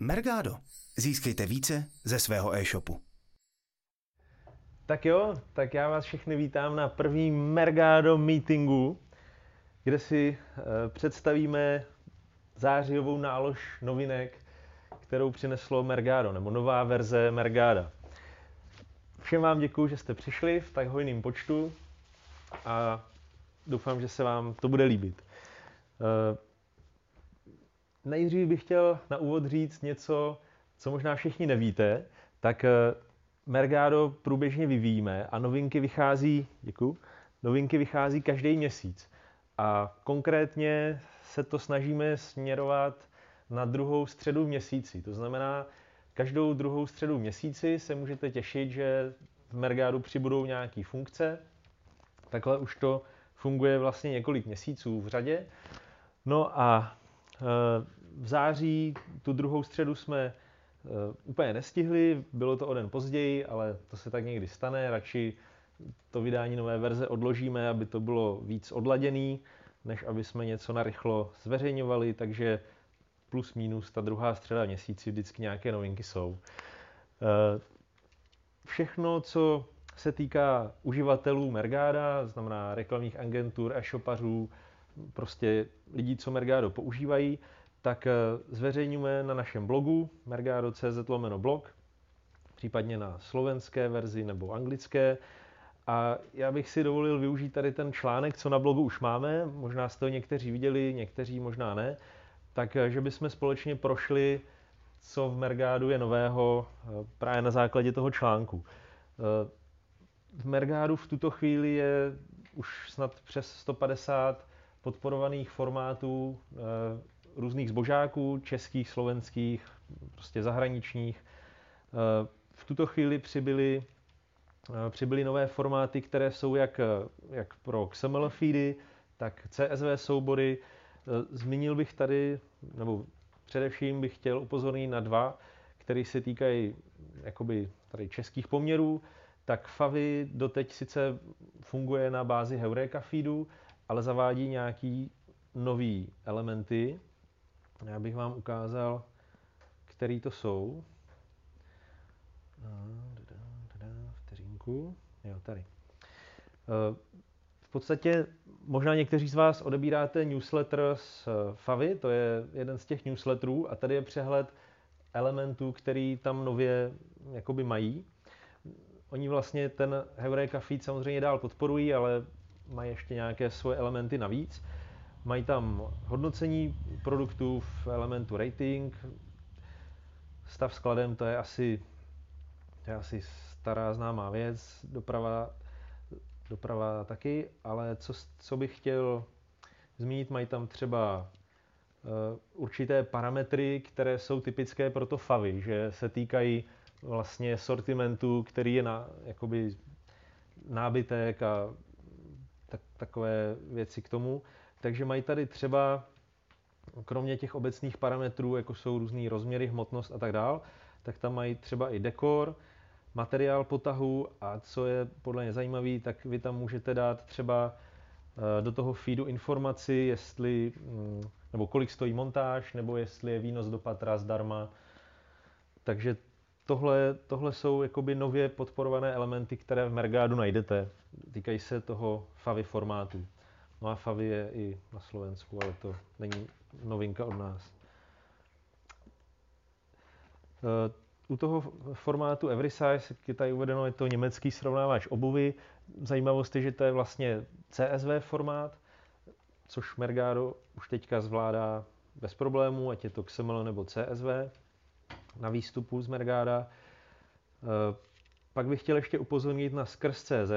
Mergado. Získejte více ze svého e-shopu. Tak jo, tak já vás všechny vítám na první Mergado meetingu, kde si uh, představíme zářijovou nálož novinek, kterou přineslo Mergado, nebo nová verze Mergada. Všem vám děkuji, že jste přišli v tak hojném počtu a doufám, že se vám to bude líbit. Nejdřív bych chtěl na úvod říct něco, co možná všichni nevíte, tak eh, Mergado průběžně vyvíjíme a novinky vychází, děkuji, novinky vychází každý měsíc. A konkrétně se to snažíme směrovat na druhou středu v měsíci. To znamená, každou druhou středu v měsíci se můžete těšit, že v Mergadu přibudou nějaké funkce. Takhle už to funguje vlastně několik měsíců v řadě. No a v září tu druhou středu jsme eh, úplně nestihli, bylo to o den později, ale to se tak někdy stane, radši to vydání nové verze odložíme, aby to bylo víc odladěný, než aby jsme něco narychlo zveřejňovali, takže plus minus ta druhá středa měsíci vždycky nějaké novinky jsou. Eh, všechno, co se týká uživatelů Mergada, znamená reklamních agentur, e-shopařů, prostě lidí, co Mergado používají, tak eh, zveřejňujeme na našem blogu mergado.cz blog, případně na slovenské verzi nebo anglické. A já bych si dovolil využít tady ten článek, co na blogu už máme, možná jste ho někteří viděli, někteří možná ne, tak eh, že bychom společně prošli, co v Mergádu je nového eh, právě na základě toho článku. V Mergádu v tuto chvíli je už snad přes 150 podporovaných formátů různých zbožáků, českých, slovenských, prostě zahraničních. Eh, v tuto chvíli přibyly, eh, přibyly nové formáty, které jsou jak, jak pro XML feedy, tak CSV soubory. Eh, zmínil bych tady, nebo především bych chtěl upozornit na dva, které se týkají jakoby tady českých poměrů. Tak Favy doteď sice funguje na bázi Heureka feedu, ale zavádí nějaký nový elementy, já bych vám ukázal, který to jsou. Vteřinku. Jo, tady. Eh, v podstatě možná někteří z vás odebíráte newsletter z eh, Favy, to je jeden z těch newsletterů a tady je přehled elementů, který tam nově jakoby mají. Oni vlastně ten Heureka feed samozřejmě dál podporují, ale mají ještě nějaké svoje elementy navíc. Mají tam hodnocení produktů v elementu rating, stav skladem, to je asi, to je asi stará známá věc, doprava, doprava taky, ale co, co bych chtěl zmínit, mají tam třeba uh, určité parametry, které jsou typické pro to favy, že se týkají vlastně sortimentu, který je na, jakoby nábytek a takové věci k tomu. Takže mají tady třeba, kromě těch obecných parametrů, jako jsou různý rozměry, hmotnost a tak dál, tak tam mají třeba i dekor, materiál potahu a co je podle mě zajímavý, tak vy tam můžete dát třeba eh, do toho feedu informaci, jestli, mm, nebo kolik stojí montáž, nebo jestli je výnos do patra zdarma. Takže tohle, tohle jsou jakoby nově podporované elementy, které v Mergádu najdete. Týkají se toho Favy formátu. No a Favi je i na Slovensku, ale to není novinka od nás. Eh, u toho formátu Everysize je tady uvedeno, je to německý srovnávač obuvy. Zajímavost je, že to je vlastně CSV formát, což Mergado už teďka zvládá bez problémů, ať je to XML nebo CSV na výstupu z Mergáda. Eh, pak bych chtěl ještě upozornit na skrz.cz.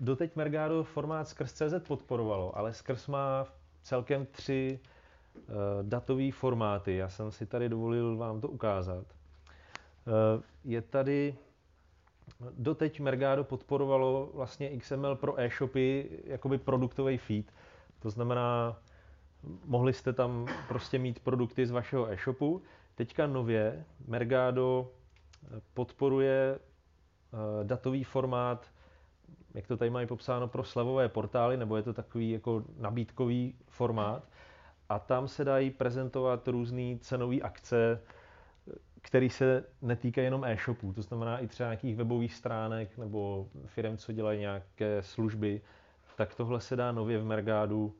Doteď Mergado formát skrz CZ podporovalo, ale skrz má celkem tři uh, datové formáty. Já jsem si tady dovolil vám to ukázat. Je tady, doteď Mergado podporovalo vlastně XML pro e-shopy, jakoby produktový feed. To znamená, mohli jste tam prostě mít produkty z vašeho e-shopu. Teďka nově Mergado podporuje uh, datový formát jak to tady mají popsáno, pro slevové portály, nebo je to takový jako nabídkový formát. a tam se dají prezentovat různé cenové akce, které se netýkají jenom e-shopů, to znamená i třeba nějakých webových stránek nebo firm, co dělají nějaké služby, tak tohle se dá nově v Mergádu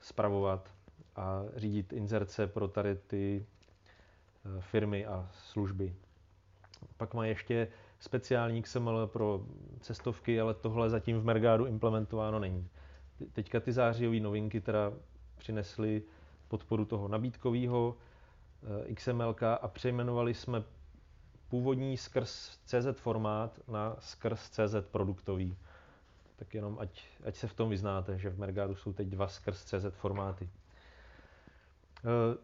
spravovat a řídit inzerce pro tady ty eh, firmy a služby. Pak má ještě speciální XML pro cestovky, ale tohle zatím v Mergádu implementováno není. Teďka ty zářijové novinky teda přinesly podporu toho nabídkového eh, XML a přejmenovali jsme původní skrz CZ formát na skrz CZ produktový. Tak jenom ať, ať se v tom vyznáte, že v Mergádu jsou teď dva skrz CZ formáty. Eh,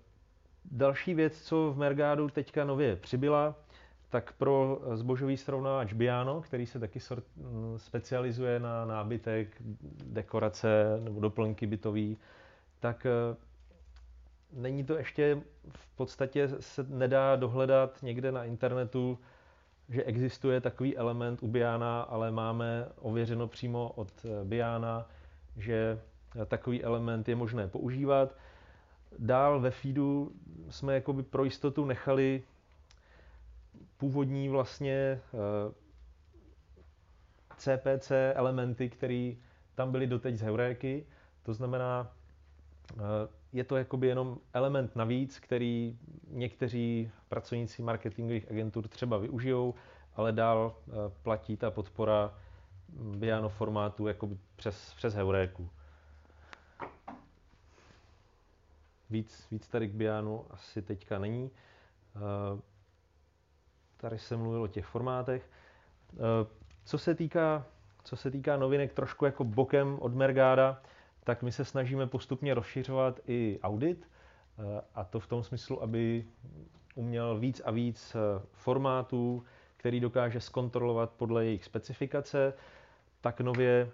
další věc, co v Mergádu teďka nově přibyla, tak pro zbožový srovnávač Biano, který se taky sort, mm, specializuje na nábytek, dekorace nebo doplňky bytový, tak eh, není to ještě v podstatě se nedá dohledat někde na internetu, že existuje takový element u Biana, ale máme ověřeno přímo od eh, Biana, že takový element je možné používat. Dál ve feedu jsme jakoby pro jistotu nechali původní vlastně CPC eh, elementy, které tam byly doteď z Heuréky. To znamená, eh, je to jakoby jenom element navíc, který někteří pracovníci marketingových agentur třeba využijou, ale dál eh, platí ta podpora Biano formátu jakoby přes, přes Heuréku. Víc, víc tady k Bianu asi teďka není. Tady se mluvil o těch formátech. Eh, co se týká, co se týká novinek trošku jako bokem od Mergáda, tak my se snažíme postupně rozšiřovat i audit, eh, a to v tom smyslu, aby uměl víc a víc eh, formátů, který dokáže zkontrolovat podle jejich specifikace. Tak nově,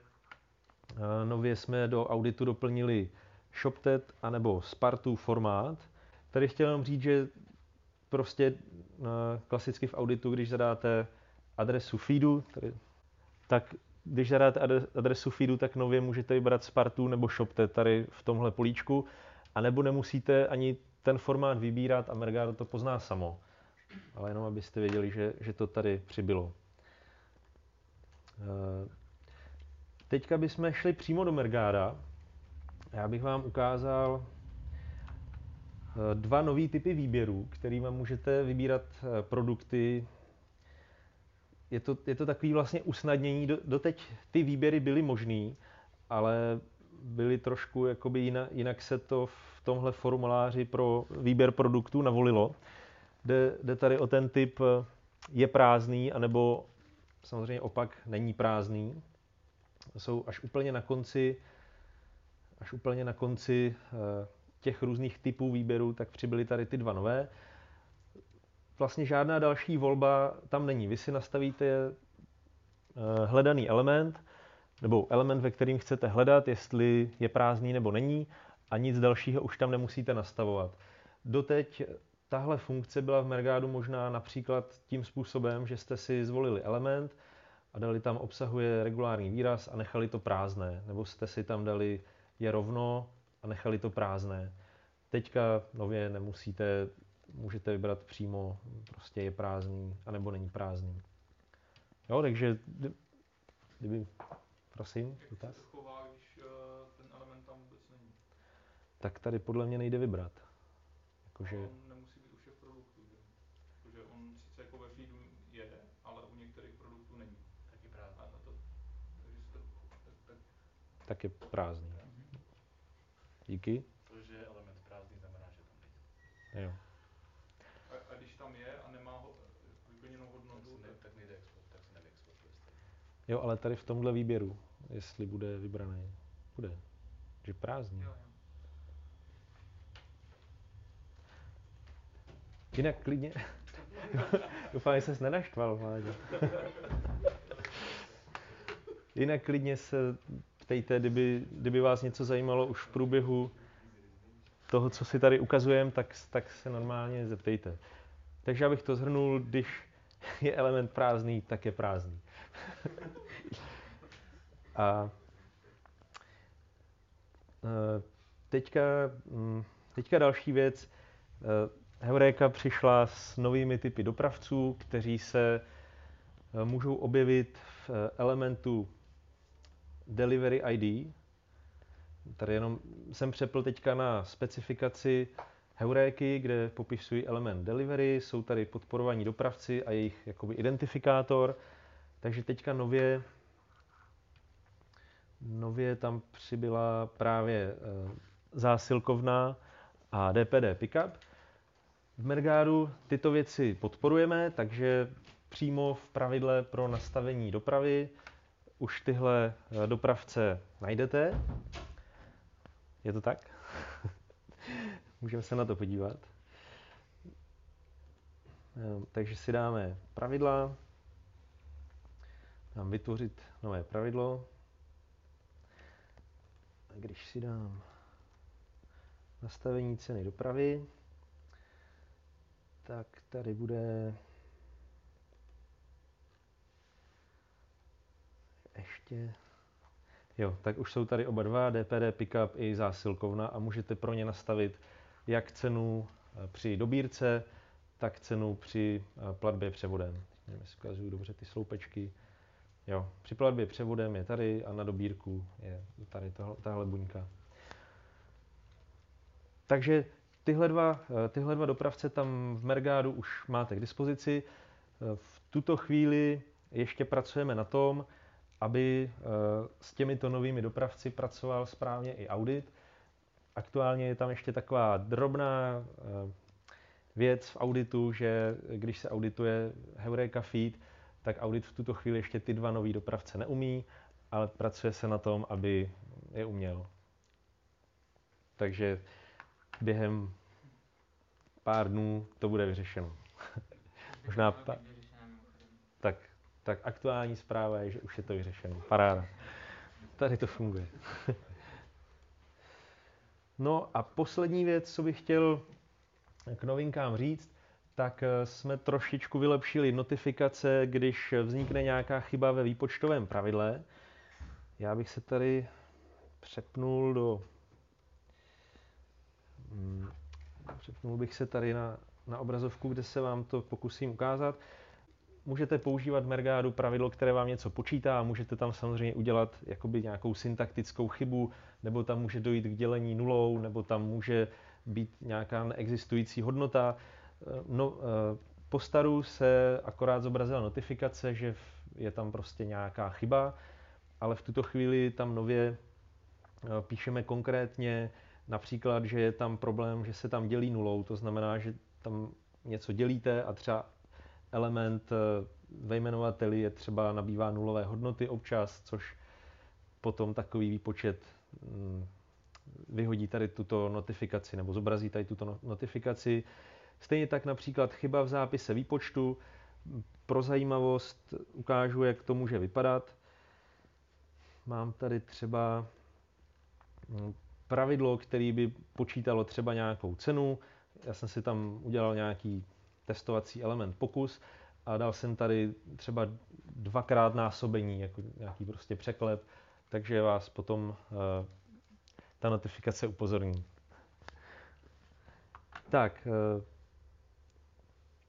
nově jsme do auditu doplnili ShopTet anebo Spartu formát. Tady chtěl jenom říct, že prostě klasicky v auditu, když zadáte adresu feedu, tady, tak když zadáte adresu feedu, tak nově můžete vybrat Spartu nebo ShopTet tady v tomhle políčku, a nebo nemusíte ani ten formát vybírat a Mergado to pozná samo. Ale jenom abyste věděli, že, že to tady přibylo. E, teďka bychom šli přímo do Mergáda. Já bych vám ukázal Eh, dva nové typy výběrů, kterými můžete vybírat eh, produkty. Je to, je to takový vlastně usnadnění. Doteď ty výběry byly možné, ale byly trošku, jakoby jinak, jinak se to v tomhle formuláři pro výběr produktů navolilo. Jde, jde tady o ten typ eh, je prázdný, anebo samozřejmě opak není prázdný. Jsou až úplně na konci, až úplně na konci těch různých typů výběrů, tak přibyly tady ty dva nové. Vlastně žádná další volba tam není. Vy si nastavíte eh, hledaný element, nebo element, ve kterým chcete hledat, jestli je prázdný nebo není, a nic dalšího už tam nemusíte nastavovat. Doteď tahle funkce byla v Mergádu možná například tím způsobem, že jste si zvolili element a dali tam obsahuje regulární výraz a nechali to prázdné, nebo jste si tam dali je rovno a nechali to prázdné. Teďka nově nemusíte, můžete vybrat přímo, prostě je prázdný, anebo není prázdný. Jo, takže kdyby, prosím, Jak dotaz? se chová, když uh, ten element tam vůbec není? Tak tady podle mě nejde vybrat. Jakože... On nemusí být u všech produktů, že? Jakože on sice jako ve feedu je, ale u některých produktů není. Tak je prázdný. A to, takže to, tak, tak... tak je prázdný. Díky. To, že element prázdný, znamená, že tam není. Jo. A, a když tam je a nemá ho, vyplněnou hodnotu, tak, ne, tak nejde export, tak se nevyexportuje. Jo, ale tady v tomhle výběru, jestli bude vybraný, bude. Že prázdný. Jo, jo. Jinak klidně. Doufám, že ses nenaštval, Vládě. Jinak klidně se ptejte, kdyby, kdyby vás něco zajímalo už v průběhu toho, co si tady ukazujeme, tak, tak se normálně zeptejte. Takže abych to zhrnul, když je element prázdný, tak je prázdný. A e, teďka, mm, Teďka další věc. Eh, Heureka přišla s novými typy dopravců, kteří se eh, můžou objevit v elementu Delivery ID. Tady jenom jsem přepl teďka na specifikaci Heuréky, kde popisují element delivery, jsou tady podporovaní dopravci a jejich jakoby identifikátor. Takže teďka nově, nově tam přibyla právě zásilkovna a DPD pickup. V Mergáru tyto věci podporujeme, takže přímo v pravidle pro nastavení dopravy už tyhle eh, dopravce najdete. Je to tak? Můžeme se na to podívat. Eh, takže si dáme pravidla, dám vytvořit nové pravidlo. A když si dám nastavení ceny dopravy, tak tady bude ještě Jo, tak už jsou tady oba dva, DPD Pickup i zásilkovna a můžete pro ně nastavit jak cenu eh, při dobírce, tak cenu při eh, platbě převodem. Nevím, jestli ukazuju dobře ty sloupečky. Jo, při platbě převodem je tady a na dobírku je tady tohle, tahle buňka. Takže tyhle dva, eh, tyhle dva dopravce tam v Mergádu už máte k dispozici. V tuto chvíli ještě pracujeme na tom, aby eh, s těmito novými dopravci pracoval správně i audit. Aktuálně je tam ještě taková drobná věc v auditu, že když se audituje Heureka Feed, tak audit v tuto chvíli ještě ty dva nový dopravce neumí, ale pracuje se na tom, aby je uměl. Takže během pár dnů to bude vyřešeno. Možná pa... tak, aktuální zpráva je, že už je to vyřešeno. Paráda. Tady to funguje. no a poslední věc, co bych chtěl k novinkám říct, tak eh, jsme trošičku vylepšili notifikace, když vznikne nějaká chyba ve výpočtovém pravidle. Já bych se tady přepnul do Hmm. Přepnul bych se tady na, na obrazovku, kde se vám to pokusím ukázat. Můžete používat v Mergádu pravidlo, které vám něco počítá a můžete tam samozřejmě udělat jakoby nějakou syntaktickou chybu, nebo tam může dojít k dělení nulou, nebo tam může být nějaká neexistující hodnota. No, eh, po staru se akorát zobrazila notifikace, že je tam prostě nějaká chyba, ale v tuto chvíli tam nově eh, píšeme konkrétně Například, že je tam problém, že se tam dělí nulou, to znamená, že tam něco dělíte a třeba element eh, ve jmenovateli je třeba nabývá nulové hodnoty občas, což potom takový výpočet mm, vyhodí tady tuto notifikaci nebo zobrazí tady tuto no-, notifikaci. Stejně tak například chyba v zápise výpočtu. Pro zajímavost ukážu, jak to může vypadat. Mám tady třeba mm, pravidlo, který by počítalo třeba nějakou cenu. Já jsem si tam udělal nějaký testovací element pokus a dal jsem tady třeba dvakrát násobení, jako nějaký prostě překlep, takže vás potom uh, ta notifikace upozorní. Tak, uh,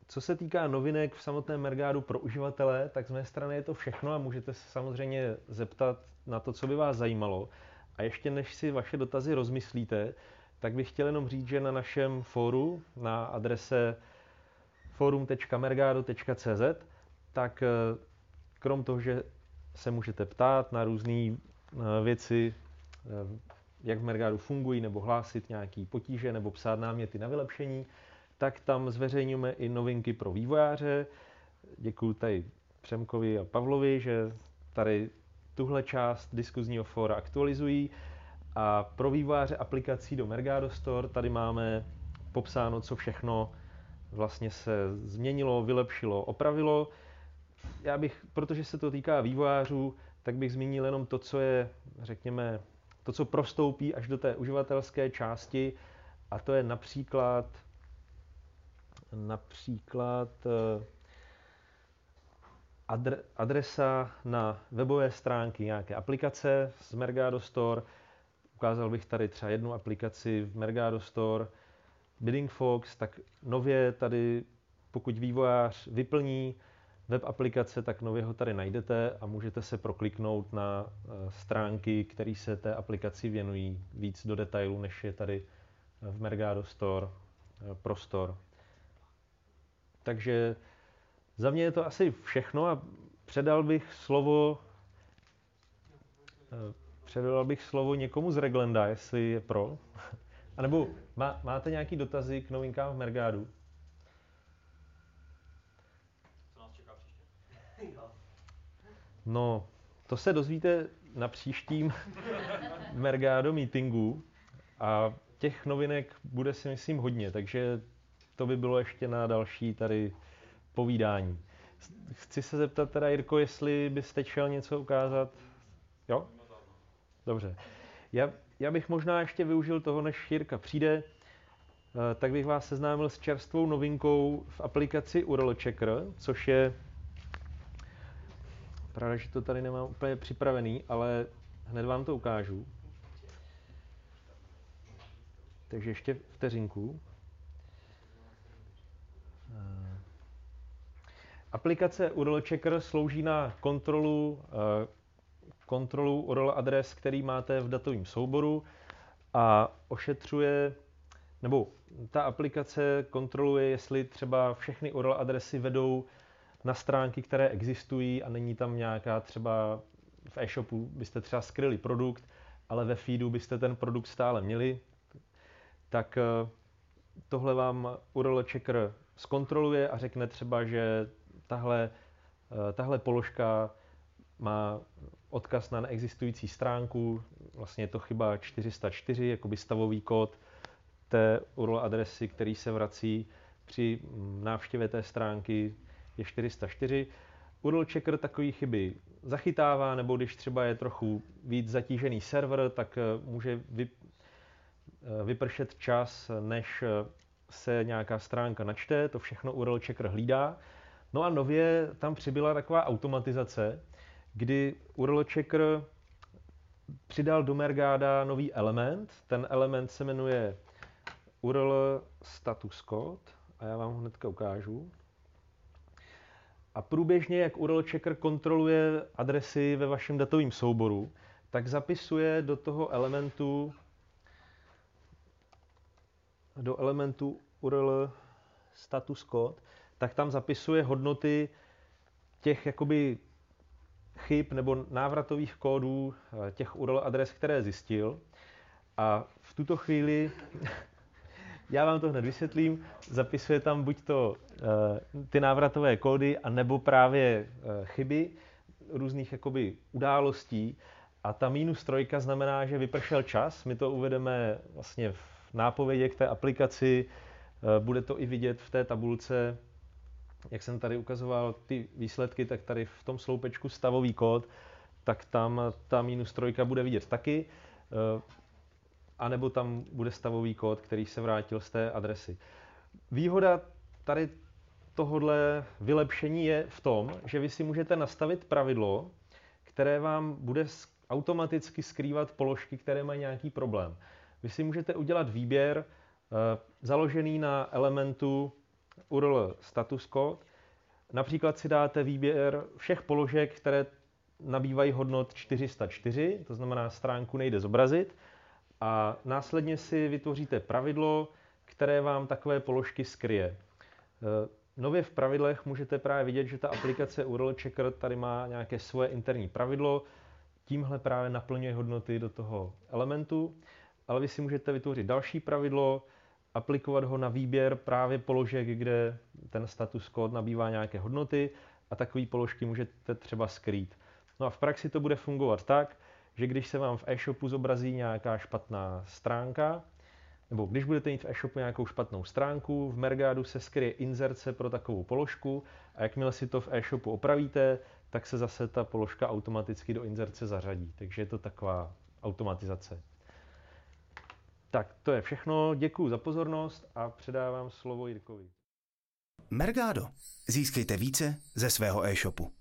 co se týká novinek v samotném Mergádu pro uživatele, tak z mé strany je to všechno a můžete se samozřejmě zeptat na to, co by vás zajímalo. A ještě než si vaše dotazy rozmyslíte, tak bych chtěl jenom říct, že na našem fóru na adrese forum.mergado.cz tak eh, krom toho, že se můžete ptát na různé eh, věci, eh, jak v Mergádu fungují, nebo hlásit nějaký potíže, nebo psát náměty na vylepšení, tak tam zveřejňujeme i novinky pro vývojáře. Děkuji tady Přemkovi a Pavlovi, že tady tuhle část diskuzního fóra aktualizují. A pro vývojáře aplikací do Mergado Store tady máme popsáno, co všechno vlastně se změnilo, vylepšilo, opravilo. Já bych, protože se to týká vývojářů, tak bych zmínil jenom to, co je, řekněme, to, co prostoupí až do té uživatelské části, a to je například například eh, adresa na webové stránky nějaké aplikace z Mergado Store, ukázal bych tady třeba jednu aplikaci v Mergado Store, Bidding Fox, tak nově tady, pokud vývojář vyplní web aplikace, tak nově ho tady najdete a můžete se prokliknout na eh, stránky, které se té aplikaci věnují víc do detailu, než je tady v Mergado Store eh, prostor. Takže za mě je to asi všechno a předal bych slovo eh, předal bych slovo někomu z Reglenda, jestli je pro. A nebo má, máte nějaký dotazy k novinkám v Mergádu? Co nás čeká příště? No, to se dozvíte na příštím Mergado meetingu a těch novinek bude si myslím hodně, takže to by bylo ještě na další tady povídání. Chci se zeptat teda, Jirko, jestli byste chtěl něco ukázat? Jo? Dobře. Já, já bych možná ještě využil toho, než Jirka přijde, eh, tak bych vás seznámil s čerstvou novinkou v aplikaci URL Checker, což je, pravda, že to tady nemám úplně připravený, ale hned vám to ukážu. Takže ještě vteřinku. Eh, aplikace URL Checker slouží na kontrolu, eh, kontrolu URL adres, který máte v datovém souboru a ošetřuje, nebo ta aplikace kontroluje, jestli třeba všechny URL adresy vedou na stránky, které existují a není tam nějaká třeba v e-shopu byste třeba skryli produkt, ale ve feedu byste ten produkt stále měli, tak eh, tohle vám URL checker zkontroluje a řekne třeba, že tahle, eh, tahle položka má odkaz na neexistující stránku, vlastně je to chyba 404, jakoby stavový kód té URL adresy, který se vrací při návštěvě té stránky je 404. URL checker takové chyby zachytává, nebo když třeba je trochu víc zatížený server, tak eh, může eh, vypršet čas, než eh, se nějaká stránka načte, to všechno URL checker hlídá. No a nově tam přibyla taková automatizace, kdy URL checker přidal do Mergada nový element. Ten element se jmenuje URL status code a já vám ho hnedka ukážu. A průběžně, jak URL checker kontroluje adresy ve vašem datovém souboru, tak zapisuje do toho elementu do elementu URL status code, tak tam zapisuje hodnoty těch jakoby chyb nebo návratových kódů eh, těch URL adres, které zjistil. A v tuto chvíli, já vám to hned vysvětlím, zapisuje tam buď to eh, ty návratové kódy, anebo právě eh, chyby různých jakoby událostí. A ta minus trojka znamená, že vypršel čas. My to uvedeme vlastně v nápovědě k té aplikaci. Bude to i vidět v té tabulce jak jsem tady ukazoval ty výsledky, tak tady v tom sloupečku stavový kód, tak tam ta minus trojka bude vidět taky, eh, anebo tam bude stavový kód, který se vrátil z té adresy. Výhoda tady tohodle vylepšení je v tom, že vy si můžete nastavit pravidlo, které vám bude automaticky skrývat položky, které mají nějaký problém. Vy si můžete udělat výběr eh, založený na elementu URL status code. Například si dáte výběr všech položek, které nabývají hodnot 404, to znamená stránku nejde zobrazit, a následně si vytvoříte pravidlo, které vám takové položky skryje. E, nově v pravidlech můžete právě vidět, že ta aplikace URL Checker tady má nějaké svoje interní pravidlo, tímhle právě naplňuje hodnoty do toho elementu, ale vy si můžete vytvořit další pravidlo, aplikovat ho na výběr právě položek, kde ten status kód nabývá nějaké hodnoty a takové položky můžete třeba skrýt. No a v praxi to bude fungovat tak, že když se vám v e-shopu zobrazí nějaká špatná stránka, nebo když budete mít v e-shopu nějakou špatnou stránku, v Mergadu se skryje inzerce pro takovou položku a jakmile si to v e-shopu opravíte, tak se zase ta položka automaticky do inzerce zařadí. Takže je to taková automatizace. Tak to je všechno, děkuji za pozornost a předávám slovo Jirkovi. Mergado. Získejte více ze svého e-shopu.